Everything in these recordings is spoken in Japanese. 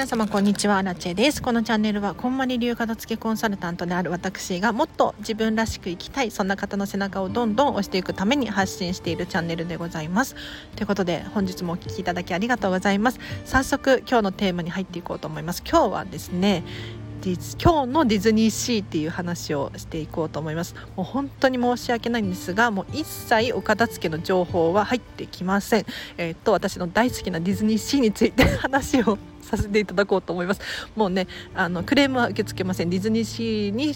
皆様こんにちは。ラチェです。このチャンネルはこんまり流片付けコンサルタントである私がもっと自分らしく生きたいそんな方の背中をどんどん押していくために発信しているチャンネルでございます。ということで本日もお聴きいただきありがとうございます。早速今日のテーマに入っていこうと思います。今日はですね今日のディズニーシーっていう話をしていこうと思います。もう本当に申し訳ないんですがもう一切お片付けの情報は入ってきません。えー、っと私の大好きなディズニーシーについて話をさせていただこうと思います。もうねあのクレームは受け付けません。ディズニーシーに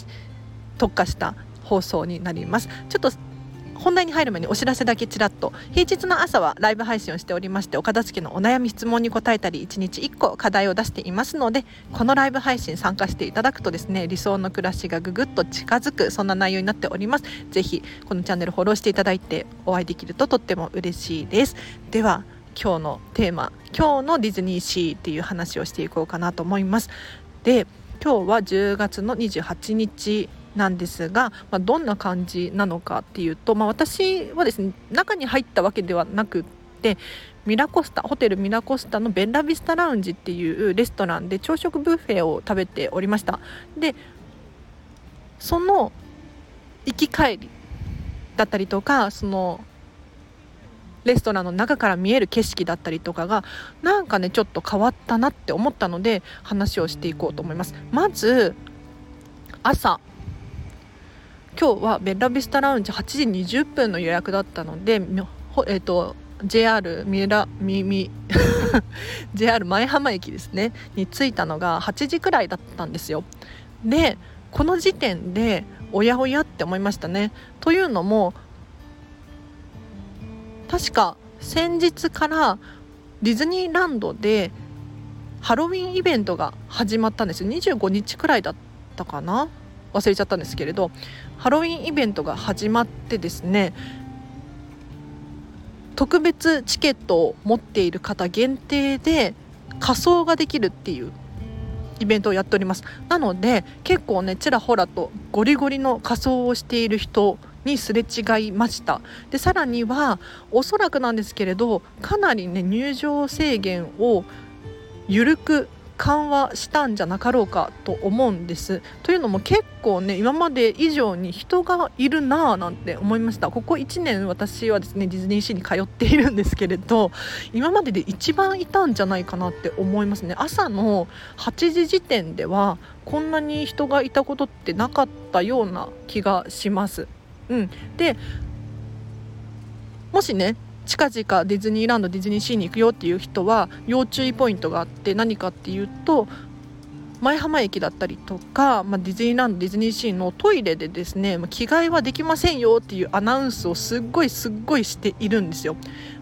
特化した放送になります。ちょっと本題に入る前にお知らせだけちらっと。平日の朝はライブ配信をしておりましてお片付けのお悩み質問に答えたり1日1個課題を出していますのでこのライブ配信参加していただくとですね理想の暮らしがぐぐっと近づくそんな内容になっております。ぜひこのチャンネルフォローしていただいてお会いできるととっても嬉しいです。では今日のテーマ今日のディズニーシーっていう話をしていこうかなと思います。で今日は10月の28日なんですが、まあ、どんな感じなのかっていうと、まあ、私はですね中に入ったわけではなくってミラコスタホテルミラコスタのベンラビスタラウンジっていうレストランで朝食ブッフェを食べておりました。でその行き帰りだったりとかそのレストランの中から見える景色だったりとかがなんかねちょっと変わったなって思ったので話をしていこうと思います。まず朝今日はベッラビスタラウンジ8時20分の予約だったので、えーと、JR 三浦みみ JR 前浜駅ですねに着いたのが8時くらいだったんですよ。でこの時点でおやおやって思いましたね。というのも確か先日からディズニーランドでハロウィンイベントが始まったんです25日くらいだったかな。忘れちゃったんですけれどハロウィンイベントが始まってですね特別チケットを持っている方限定で仮装ができるっていうイベントをやっております。なので結構ねちらほらとゴリゴリの仮装をしている人にすれ違いました。でさらにはおそらくなんですけれどかなりね入場制限を緩く緩和したんじゃなかろうかと思うんです。というのも結構ね今まで以上に人がいるなぁなんて思いましたここ1年私はですねディズニーシーに通っているんですけれど今までで一番いたんじゃないかなって思いますね朝の8時時点ではこんなに人がいたことってなかったような気がします。うん、でもしね近々ディズニーランドディズニーシーに行くよっていう人は要注意ポイントがあって何かっていうと舞浜駅だったりとか、まあ、ディズニーランドディズニーシーのトイレでですね、着替えはできませんよっていうアナウンスをすっごいすっごいしているんですよ。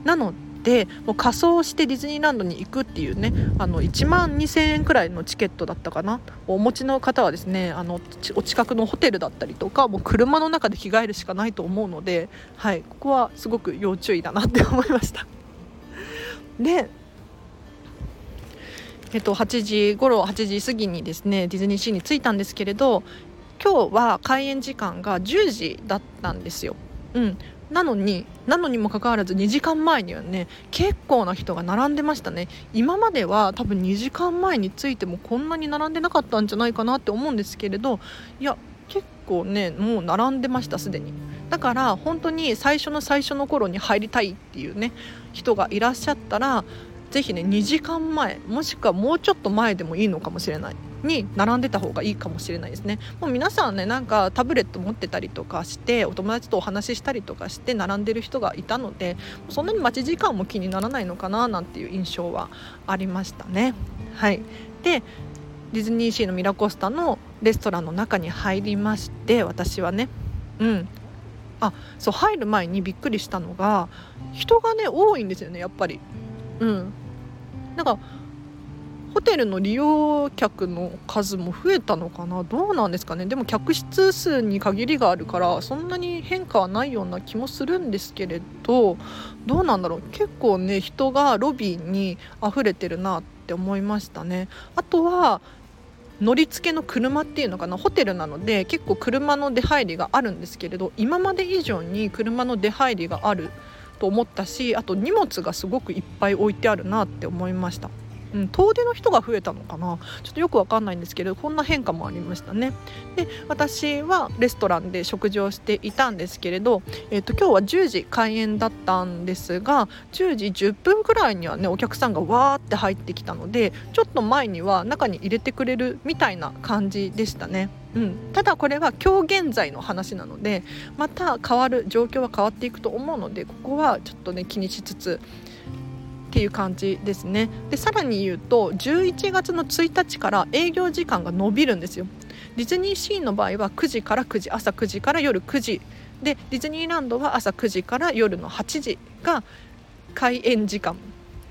なのでもう仮装してディズニーランドに行くっていうねあの1万2000円くらいのチケットだったかなお持ちの方はですねあのお近くのホテルだったりとかもう車の中で着替えるしかないと思うので、はい、ここはすごく要注意だなって思いました。でえっと、8時頃8時過ぎにですねディズニーシーに着いたんですけれど今日は開園時間が10時だったんですよ。うん、なのになのにもかかわらず2時間前にはね結構な人が並んでましたね。今までは多分2時間前についてもこんなに並んでなかったんじゃないかなって思うんですけれどいや結構ねもう並んでましたすでに。だから本当に最初の最初の頃に入りたいっていうね人がいらっしゃったらぜひね2時間前もしくはもうちょっと前でもいいのかもしれない。に並んでた方がいいかもしれないですね。もう皆さんねなんかタブレット持ってたりとかしてお友達とお話ししたりとかして並んでる人がいたのでそんなに待ち時間も気にならないのかななんていう印象はありましたね。はい。でディズニーシーのミラコスタのレストランの中に入りまして私はね。うん。あそう入る前にびっくりしたのが人がね多いんですよねやっぱり。うん。なんかホテルの利用客の数も増えたのかな？どうなんですかね？でも客室数に限りがあるからそんなに変化はないような気もするんですけれどどうなんだろう？結構ね人がロビーに溢れてるなって思いましたね。あとは乗り付けの車っていうのかな？ホテルなので結構車の出入りがあるんですけれど今まで以上に車の出入りがあると思ったしあと荷物がすごくいっぱい置いてあるなって思いました。うん、遠出の人が増えたのかな。ちょっとよくわかんないんですけどこんな変化もありましたね。で私はレストランで食事をしていたんですけれど、えーと、今日は10時開演だったんですが10時10分くらいにはねお客さんがわーって入ってきたのでちょっと前には中に入れてくれるみたいな感じでしたね。うん、ただこれは今日現在の話なのでまた変わる状況は変わっていくと思うのでここはちょっとね気にしつつっていう感じですね。でさらに言うと11月の1日から営業時間が延びるんですよ。ディズニーシーの場合は9時から9時朝9時から夜9時。でディズニーランドは朝9時から夜の8時が開園時間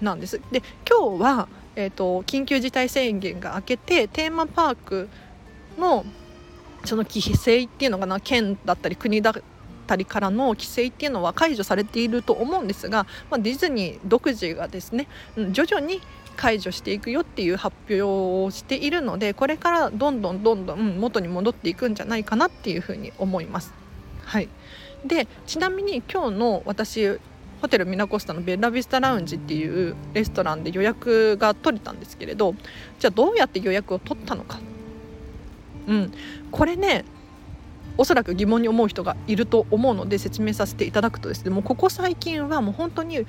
なんです。で今日は、えーと、緊急事態宣言が明けてテーマパークのその規制っていうのかな県だったり国だりからの規制っていうのは解除されていると思うんですが、まあ、ディズニー独自がですね、徐々に解除していくよっていう発表をしているのでこれからどんどんどんどん元に戻っていくんじゃないかなっていうふうに思います。はい、でちなみに今日の私ホテルミナコスタのベッラビスタラウンジっていうレストランで予約が取れたんですけれどじゃあどうやって予約を取ったのか、うん、これねおそらく疑問に思う人がいると思うので説明させていただくとですねもうここ最近はもう本当に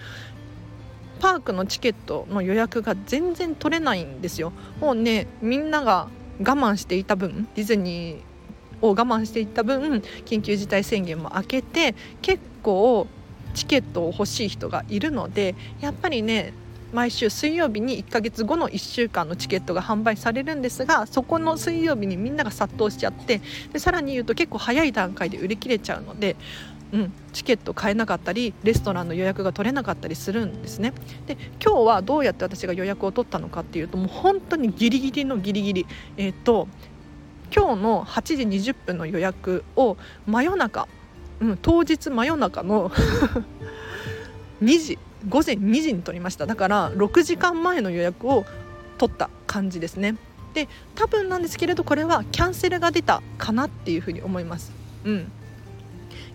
パークのチケットの予約が全然取れないんですよ。もうねみんなが我慢していた分ディズニーを我慢していた分緊急事態宣言も明けて結構チケットを欲しい人がいるのでやっぱりね毎週水曜日に1ヶ月後の1週間のチケットが販売されるんですがそこの水曜日にみんなが殺到しちゃってでさらに言うと結構早い段階で売り切れちゃうので。うん、チケット買えなかったりレストランの予約が取れなかったりするんですねで今日はどうやって私が予約を取ったのかっていうともう本当にギリギリのギリギリえっ、ー、と今日の8時20分の予約を真夜中、うん、当日真夜中の2 時午前2時に取りました。だから6時間前の予約を取った感じですね。で多分なんですけれどこれはキャンセルが出たかなっていうふうに思います。うん。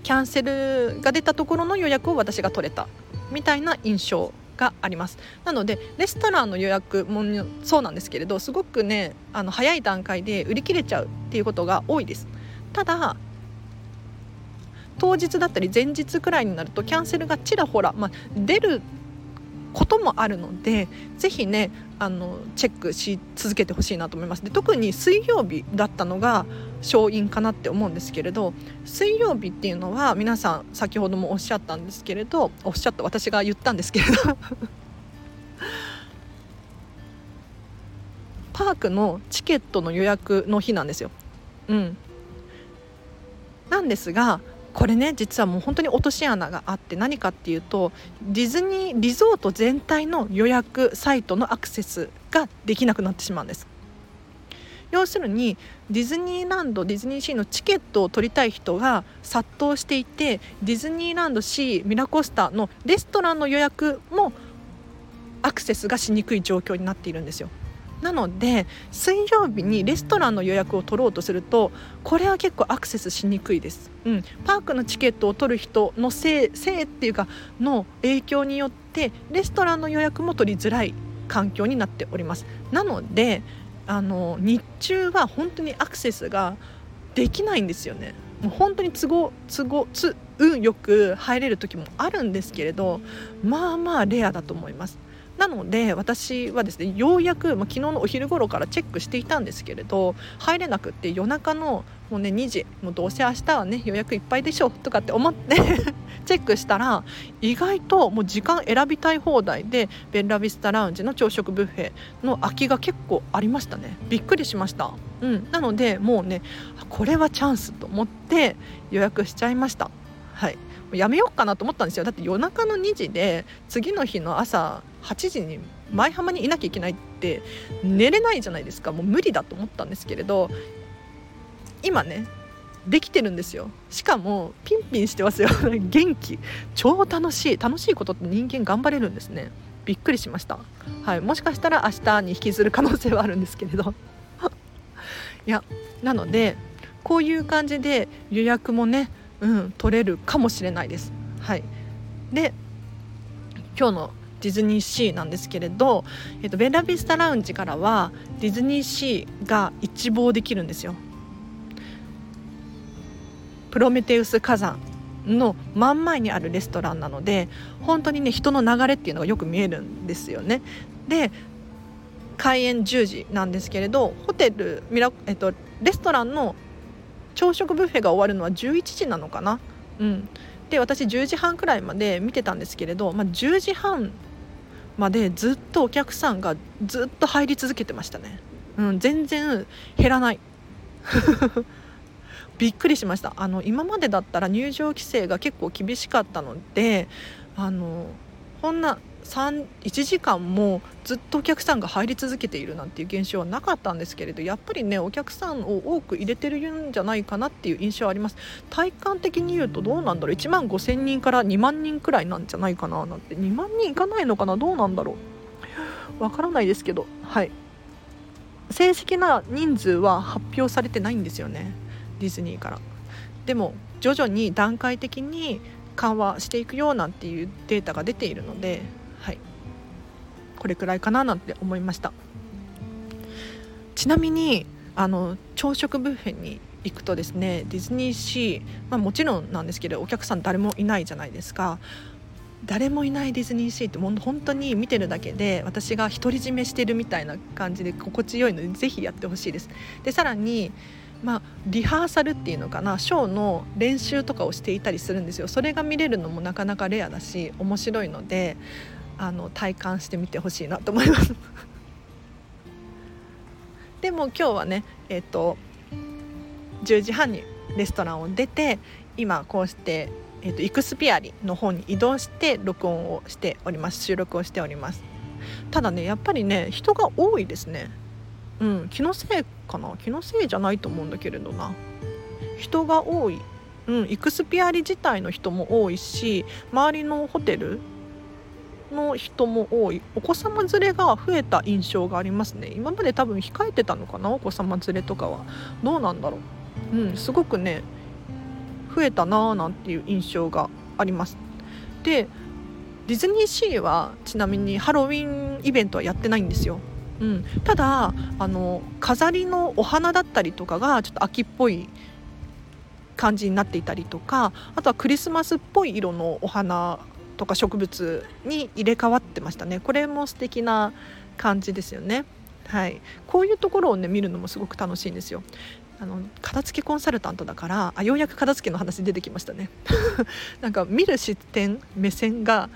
キャンセルが出たところの予約を私が取れた。みたいな印象があります。なのでレストランの予約もそうなんですけれどすごくねあの早い段階で売り切れちゃうっていうことが多いです。ただ当日だったり前日くらいになるとキャンセルがちらほら、まあ、出ることもあるのでぜひねあのチェックし続けてほしいなと思いますで特に水曜日だったのが勝因かなって思うんですけれど水曜日っていうのは皆さん先ほどもおっしゃったんですけれどおっしゃった私が言ったんですけれど パークのチケットの予約の日なんですよ。うん、なんですがこれね実はもう本当に落とし穴があって何かっていうとディズニーリゾート全体の予約サイトのアクセスができなくなってしまうんです。要するにディズニーランドディズニーシーのチケットを取りたい人が殺到していてディズニーランドシーミラコスタのレストランの予約もアクセスがしにくい状況になっているんですよ。なので水曜日にレストランの予約を取ろうとするとこれは結構アクセスしにくいです、うん、パークのチケットを取る人のせいせいっていうかの影響によってレストランの予約も取りづらい環境になっております。なのであの日中は本当にアクセスができないんですよね。もう本当に都合都合つ運よく入れる時もあるんですけれどまあまあレアだと思います。なので私はですねようやく、まあ、昨日のお昼頃からチェックしていたんですけれど入れなくって夜中のもうね2時もうどうせ明日はね予約いっぱいでしょとかって思って チェックしたら意外ともう時間選びたい放題でベンラビスタラウンジの朝食ブッフェの空きが結構ありましたね。びっくりしました、うん、なのでもうねこれはチャンスと思って予約しちゃいました。はい。やめようかなと思ったんですよ。だって夜中の2時で次の日の朝8時に舞浜にいなきゃいけないって寝れないじゃないですか。もう無理だと思ったんですけれど今ねできてるんですよ。しかもピンピンしてますよ。元気。超楽しい。楽しいことって人間頑張れるんですね。びっくりしました、はい、もしかしたら明日に引きずる可能性はあるんですけれど。いやなのでこういう感じで予約もねうん、取れるかもしれないです。はい、で今日のディズニーシーなんですけれど、えっと、ベラビスタラウンジからはディズニーシーが一望できるんですよ。プロメテウス火山の真ん前にあるレストランなので本当にね人の流れっていうのがよく見えるんですよね。で開園10時なんですけれどホテルミラ、えっと、レストランの朝食ブッフェが終わるのは11時なのかな？うん、で私10時半くらいまで見てたんですけれど、まあ、10時半までずっとお客さんがずっと入り続けてましたね。うん、全然減らない びっくりしましたあの今までだったら入場規制が結構厳しかったのであのこんな1時間もずっとお客さんが入り続けているなんていう現象はなかったんですけれどやっぱりねお客さんを多く入れてるんじゃないかなっていう印象はあります。体感的に言うとどうなんだろう？1万5000人から2万人くらいなんじゃないかななんて。2万人いかないのかな？どうなんだろう？わからないですけど。はい。正式な人数は発表されてないんですよね。ディズニーから。でも徐々に段階的に緩和していくようなっていうデータが出ているのでこれくらいかななんて思いました。ちなみにあの朝食ブッフェに行くとですねディズニーシー、まあ、もちろんなんですけどお客さん誰もいないじゃないですか。誰もいないディズニーシーって本当に見てるだけで私が独り占めしてるみたいな感じで心地よいのでぜひやってほしいです。でさらにまあ、リハーサルっていうのかなショーの練習とかをしていたりするんですよ。それが見れるのもなかなかレアだし面白いのであの体感してみてほしいなと思います。でも今日はねえっ、ー、と10時半にレストランを出て今こうして、えーと、イクスピアリの方に移動して録音をしております。収録をしております。ただねやっぱりね人が多いですね。うん気のせいかな？気のせいじゃないと思うんだけれどな。人が多い。うん、イクスピアリ自体の人も多いし周りのホテルの人も多い。お子様連れが増えた印象がありますね。今まで多分控えてたのかな？お子様連れとかは。どうなんだろう？うんすごくね増えたなーなんていう印象があります。でディズニーシーはちなみにハロウィンイベントはやってないんですよ。うん、ただあの飾りのお花だったりとかがちょっと秋っぽい感じになっていたりとかあとはクリスマスっぽい色のお花とか植物に入れ替わってましたね。これも素敵な感じですよね。はい。こういうところをね見るのもすごく楽しいんですよ。あの片付けコンサルタントだからあようやく片付けの話出てきましたね。なんか見る視点目線が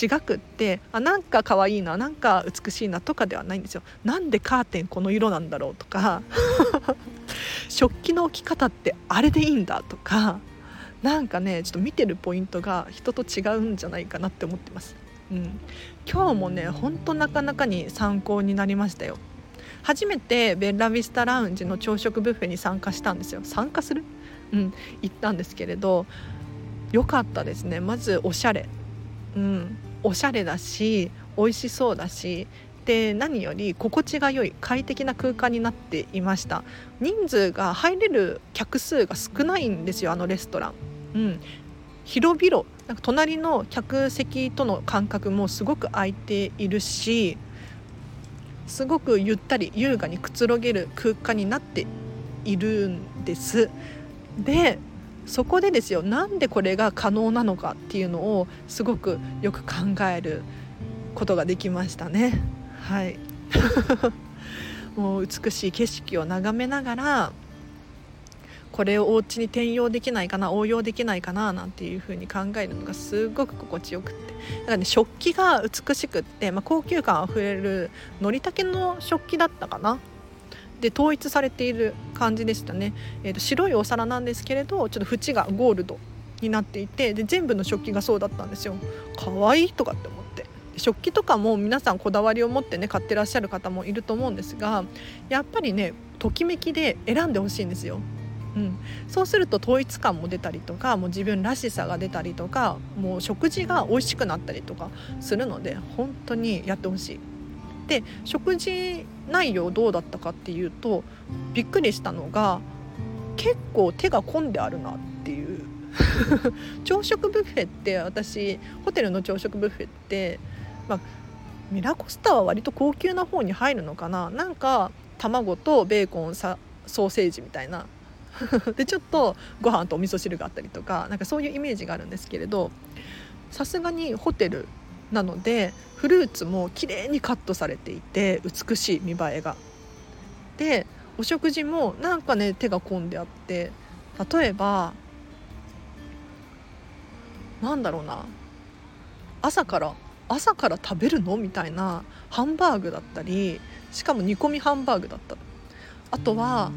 違くってあなんか可愛いななんか美しいなとかではないんですよ。なんでカーテンこの色なんだろうとか 食器の置き方ってあれでいいんだとかなんかねちょっと見てるポイントが人と違うんじゃないかなって思ってます、うん、今日もねほん。となかなかに参考になりましたよ。初めてベッラビスタラウンジの朝食ブッフェに参加したんですよ。参加する？うん。行ったんですけれど良かったですね。まずおしゃれ。うん。おしゃれだし美味しそうだしで何より心地が良い快適な空間になっていました。人数が入れる客数が少ないんですよあのレストラン、うん、広々なんか隣の客席との間隔もすごく空いているしすごくゆったり優雅にくつろげる空間になっているんです。でそこでですよなんでこれが可能なのかっていうのをすごくよく考えることができましたね。はい。もう美しい景色を眺めながらこれをお家に転用できないかな応用できないかななんていう風に考えるのがすごく心地よくって。だからね食器が美しくって、まあ、高級感あふれるのりたけの食器だったかな。で統一されている感じでしたね、えーと、白いお皿なんですけれどちょっと縁がゴールドになっていてで全部の食器がそうだったんですよ。可愛いとかって思って食器とかも皆さんこだわりを持ってね買ってらっしゃる方もいると思うんですがやっぱりねときめきで選んでほしいんですよ。うん、そうすると統一感も出たりとかもう自分らしさが出たりとかもう食事が美味しくなったりとかするので本当にやってほしい。で食事内容どうだったかっていうとびっくりしたのが結構手が込んであるなっていう。朝食ブッフェって私ホテルの朝食ブッフェってまあ、ミラコスタは割と高級な方に入るのかな。なんか卵とベーコンさソーセージみたいな。でちょっとご飯とお味噌汁があったりとかなんかそういうイメージがあるんですけれどさすがにホテルなのでフルーツも綺麗にカットされていて美しい見栄えが。でお食事もなんかね手が込んであって例えばなんだろうな。朝から朝から食べるの？みたいなハンバーグだったりしかも煮込みハンバーグだった。あとは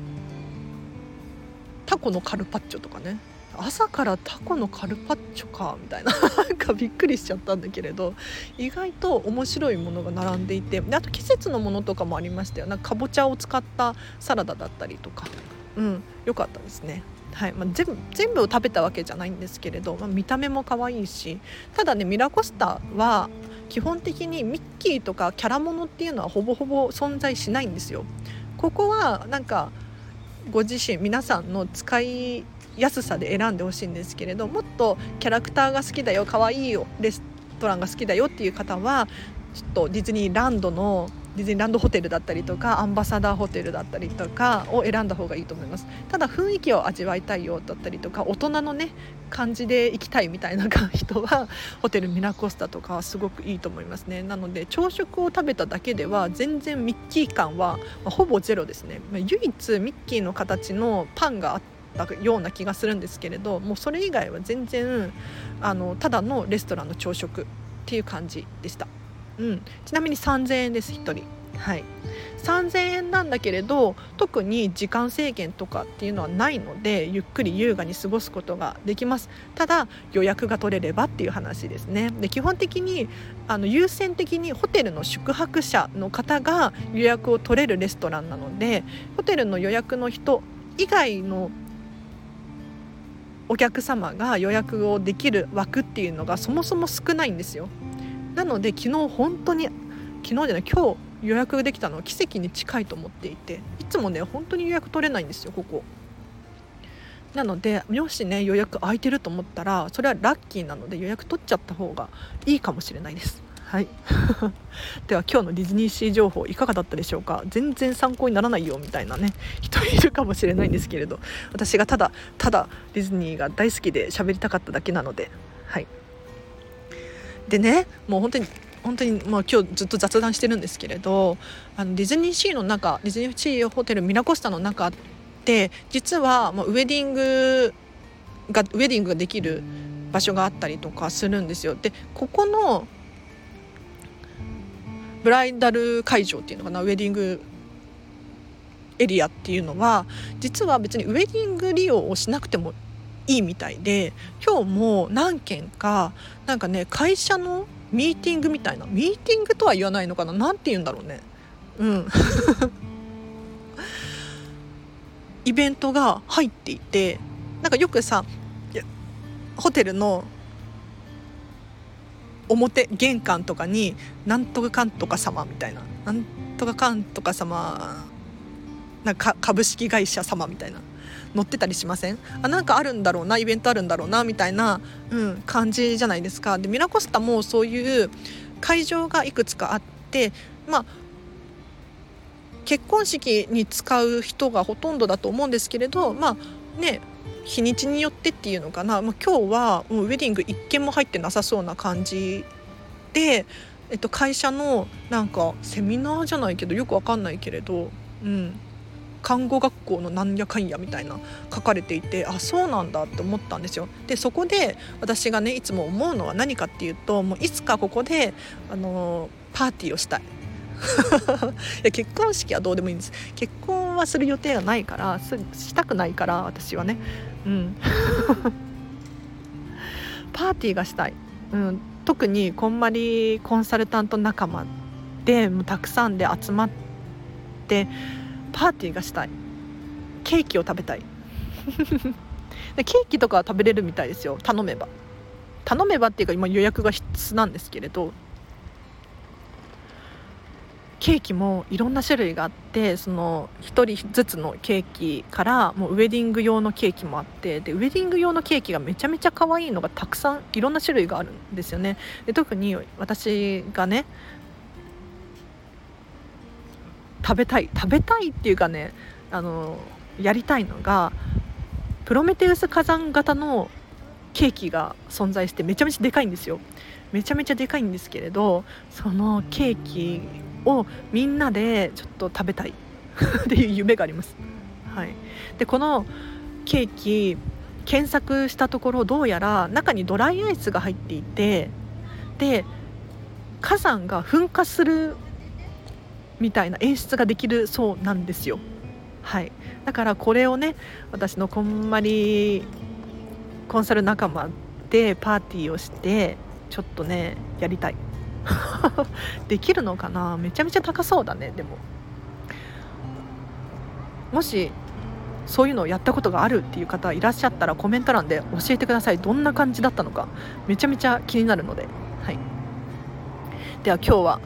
タコのカルパッチョとかね。朝からタコのカルパッチョかみたいな。なんかびっくりしちゃったんだけれど意外と面白いものが並んでいてであと季節のものとかもありましたよ。なんかかぼちゃを使ったサラダだったりとか。うん良かったですね。はいまあ、全部全部を食べたわけじゃないんですけれど、まあ、見た目も可愛いしただねミラコスタは基本的にミッキーとかキャラものっていうのはほぼほぼ存在しないんですよ。ここはなんかご自身皆さんの使いやすさで選んでほしいんですけれどもっとキャラクターが好きだよ可愛いよレストランが好きだよっていう方はちょっとディズニーランドのディズニーランドホテルだったりとかアンバサダーホテルだったりとかを選んだ方がいいと思います。ただ雰囲気を味わいたいよだったりとか大人のね感じで行きたいみたいな人は ホテルミラコスタとかはすごくいいと思いますね。なので朝食を食べただけでは全然ミッキー感は、ほぼゼロですね、唯一ミッキーの形のパンがあったような気がするんですけれどもうそれ以外は全然あのただのレストランの朝食っていう感じでした。うん、ちなみに3000円です1人。はい。3000円なんだけれど特に時間制限とかっていうのはないのでゆっくり優雅に過ごすことができます。ただ予約が取れればっていう話ですね。で基本的にあの優先的にホテルの宿泊者の方が予約を取れるレストランなのでホテルの予約の人以外のお客様が予約をできる枠っていうのがそもそも少ないんですよ。なので昨日本当に昨日じゃない今日予約できたのは奇跡に近いと思っていていつもね本当に予約取れないんですよここ。なのでもしね予約空いてると思ったらそれはラッキーなので予約取っちゃった方がいいかもしれないです。はい。では今日のディズニーシー情報いかがだったでしょうか？全然参考にならないよみたいなね人いるかもしれないんですけれど。私がただただディズニーが大好きで喋りたかっただけなので。はい。でねもう本当に本当に、まあ、今日ずっと雑談してるんですけれどあのディズニーシーの中ディズニーシーホテルミラコスタの中って実は、まあ、ウェディングがウェディングができる場所があったりとかするんですよ。でここのブライダル会場っていうのかなウェディングエリアっていうのは実は別にウェディング利用をしなくてもいいみたいで今日も何件かなんかね会社のミーティングみたいなミーティングとは言わないのかな何て言うんだろうね。うん。イベントが入っていてなんかよくさホテルの表玄関とかに「なんとかかんとか様」みたいな「なんとかかんとか様」なんか株式会社様みたいな載ってたりしません？あなんかあるんだろうなイベントあるんだろうなみたいな、うん、感じじゃないですか。でミラコスタもそういう会場がいくつかあってまあ結婚式に使う人がほとんどだと思うんですけれどまあね日にちによってっていうのかな、まあ、今日はもうウェディング1件も入ってなさそうな感じで、えっと、会社のなんかセミナーじゃないけどよくわかんないけれど、うん、看護学校のなんやかんやみたいな書かれていてあそうなんだって思ったんですよ。でそこで私がねいつも思うのは何かっていうともういつかここであのパーティーをしたい。いや結婚式はどうでもいいんです。結婚はする予定がないからしたくないから私はね。うん。パーティーがしたい、うん、特にこんまりコンサルタント仲間でもうたくさんで集まってパーティーがしたい。ケーキを食べたい。ケーキとかは食べれるみたいですよ。頼めば。頼めばっていうか今予約が必須なんですけれど。ケーキもいろんな種類があってその1人ずつのケーキからもうウェディング用のケーキもあってでウェディング用のケーキがめちゃめちゃ可愛いのがたくさんいろんな種類があるんですよね。で特に私がね食べたい食べたいっていうかねあのやりたいのがプロメテウス火山型のケーキが存在してめちゃめちゃでかいんですよ。めちゃめちゃでかいんですけれどそのケーキをみんなでちょっと食べたい っていう夢があります、はい、でこのケーキ検索したところどうやら中にドライアイスが入っていてで火山が噴火するみたいな演出ができるそうなんですよ。はい。だからこれをね私のこんまりコンサル仲間でパーティーをしてちょっとねやりたい。できるのかな？めちゃめちゃ高そうだねでも。もしそういうのをやったことがあるっていう方いらっしゃったらコメント欄で教えてください。どんな感じだったのかめちゃめちゃ気になるので、はい、では今日は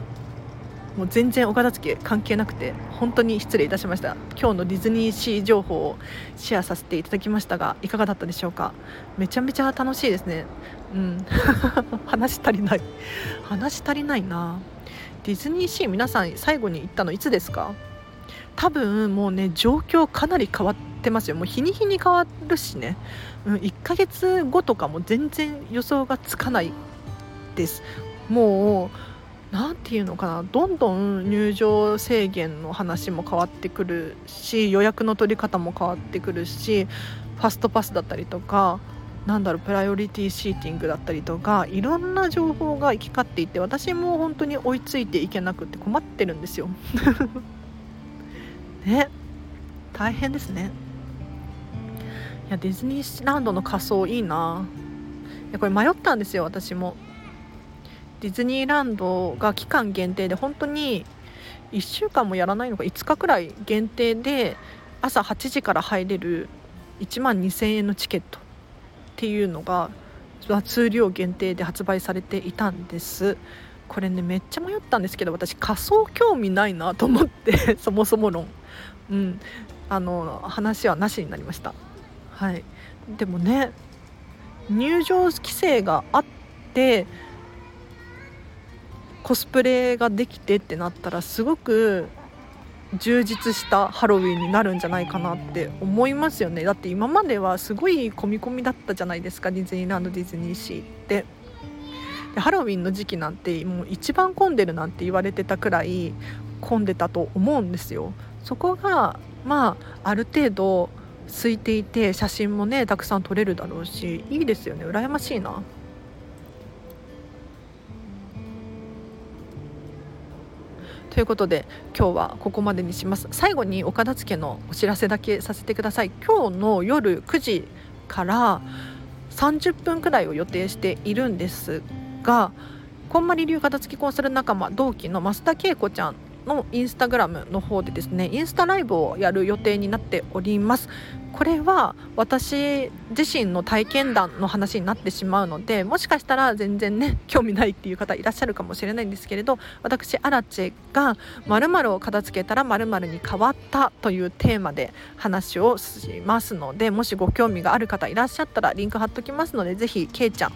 もう全然お片付け関係なくて本当に失礼いたしました。今日のディズニーシー情報をシェアさせていただきましたがいかがだったでしょうか？めちゃめちゃ楽しいですね。うん。話足りない。話足りないな。ディズニーシー皆さん最後に行ったのいつですか？多分もうね状況かなり変わってますよ。もう日に日に変わるしね、うん、1ヶ月後とかも全然予想がつかないです。もう何て言うのかなどんどん入場制限の話も変わってくるし予約の取り方も変わってくるしファストパスだったりとかなんだろうプライオリティシーティングだったりとかいろんな情報が行き交っていて私も本当に追いついていけなくて困ってるんですよ。ね大変ですね。いやディズニーランドの仮装いいないやこれ迷ったんですよ私も。ディズニーランドが期間限定で本当に1週間もやらないのか5日くらい限定で朝8時から入れる1万2000円のチケットっていうのが数量限定で発売されていたんです。これねめっちゃ迷ったんですけど私仮想興味ないなと思って そもそも論。うん。あの話はなしになりました。はい。でもね入場規制があってコスプレができてってなったらすごく充実したハロウィンになるんじゃないかなって思いますよね。だって今まではすごい込み込みだったじゃないですかディズニーランドディズニーシーって。でハロウィンの時期なんてもう一番混んでるなんて言われてたくらい混んでたと思うんですよ。そこがまあある程度空いていて写真もねたくさん撮れるだろうしいいですよね。羨ましいな。ということで今日はここまでにします。最後にお片付けのお知らせだけさせてください。今日の夜9時から30分くらいを予定しているんですがこんまり流片付きコンサル仲間同期の増田恵子ちゃんのインスタグラムの方でですねインスタライブをやる予定になっております。これは私自身の体験談の話になってしまうのでもしかしたら全然ね興味ないっていう方いらっしゃるかもしれないんですけれど私アラチェが〇〇を片付けたら〇〇に変わったというテーマで話をしますのでもしご興味がある方いらっしゃったらリンク貼っときますのでぜひけいちゃん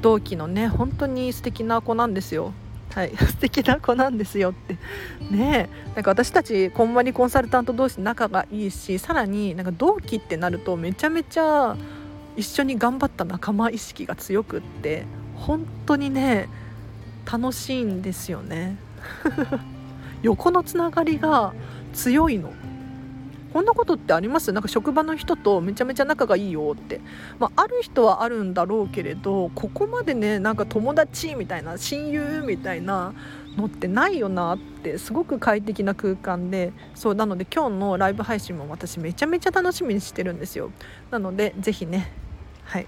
同期のね本当に素敵な子なんですよ。はい、素敵な子なんですよって。ねなんか私たちこんまりコンサルタント同士仲がいいしさらになんか同期ってなるとめちゃめちゃ一緒に頑張った仲間意識が強くって本当にね楽しいんですよね。横のつながりが強いの。こんなことってあります？なんか職場の人とめちゃめちゃ仲がいいよって、まあ、ある人はあるんだろうけれどここまでねなんか友達みたいな親友みたいなのってないよなってすごく快適な空間で。そうなので今日のライブ配信も私めちゃめちゃ楽しみにしてるんですよ。なので是非ねはい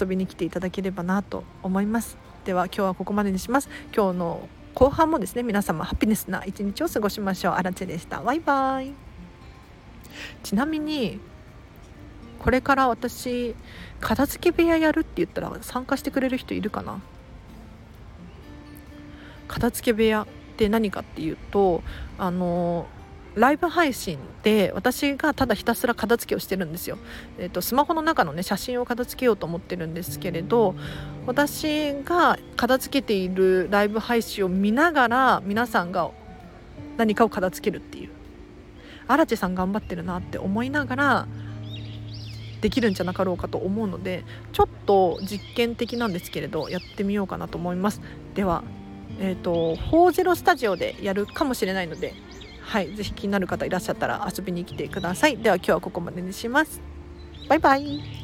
遊びに来ていただければなと思います。では今日はここまでにします。今日の後半もですね皆様ハピネスな一日を過ごしましょう。あらでした。バイバイ。ちなみにこれから私片付け部屋やるって言ったら参加してくれる人いるかな？片付け部屋って何かっていうとあのライブ配信で私がただひたすら片付けをしてるんですよ、えーと、スマホの中のね写真を片付けようと思ってるんですけれど私が片付けているライブ配信を見ながら皆さんが何かを片付けるっていう。荒地さん頑張ってるなって思いながらできるんじゃなかろうかと思うのでちょっと実験的なんですけれどやってみようかなと思いますではえーと、4ゼ0スタジオでやるかもしれないのではい、ぜひ気になる方いらっしゃったら遊びに来てください。では今日はここまでにします。バイバイ。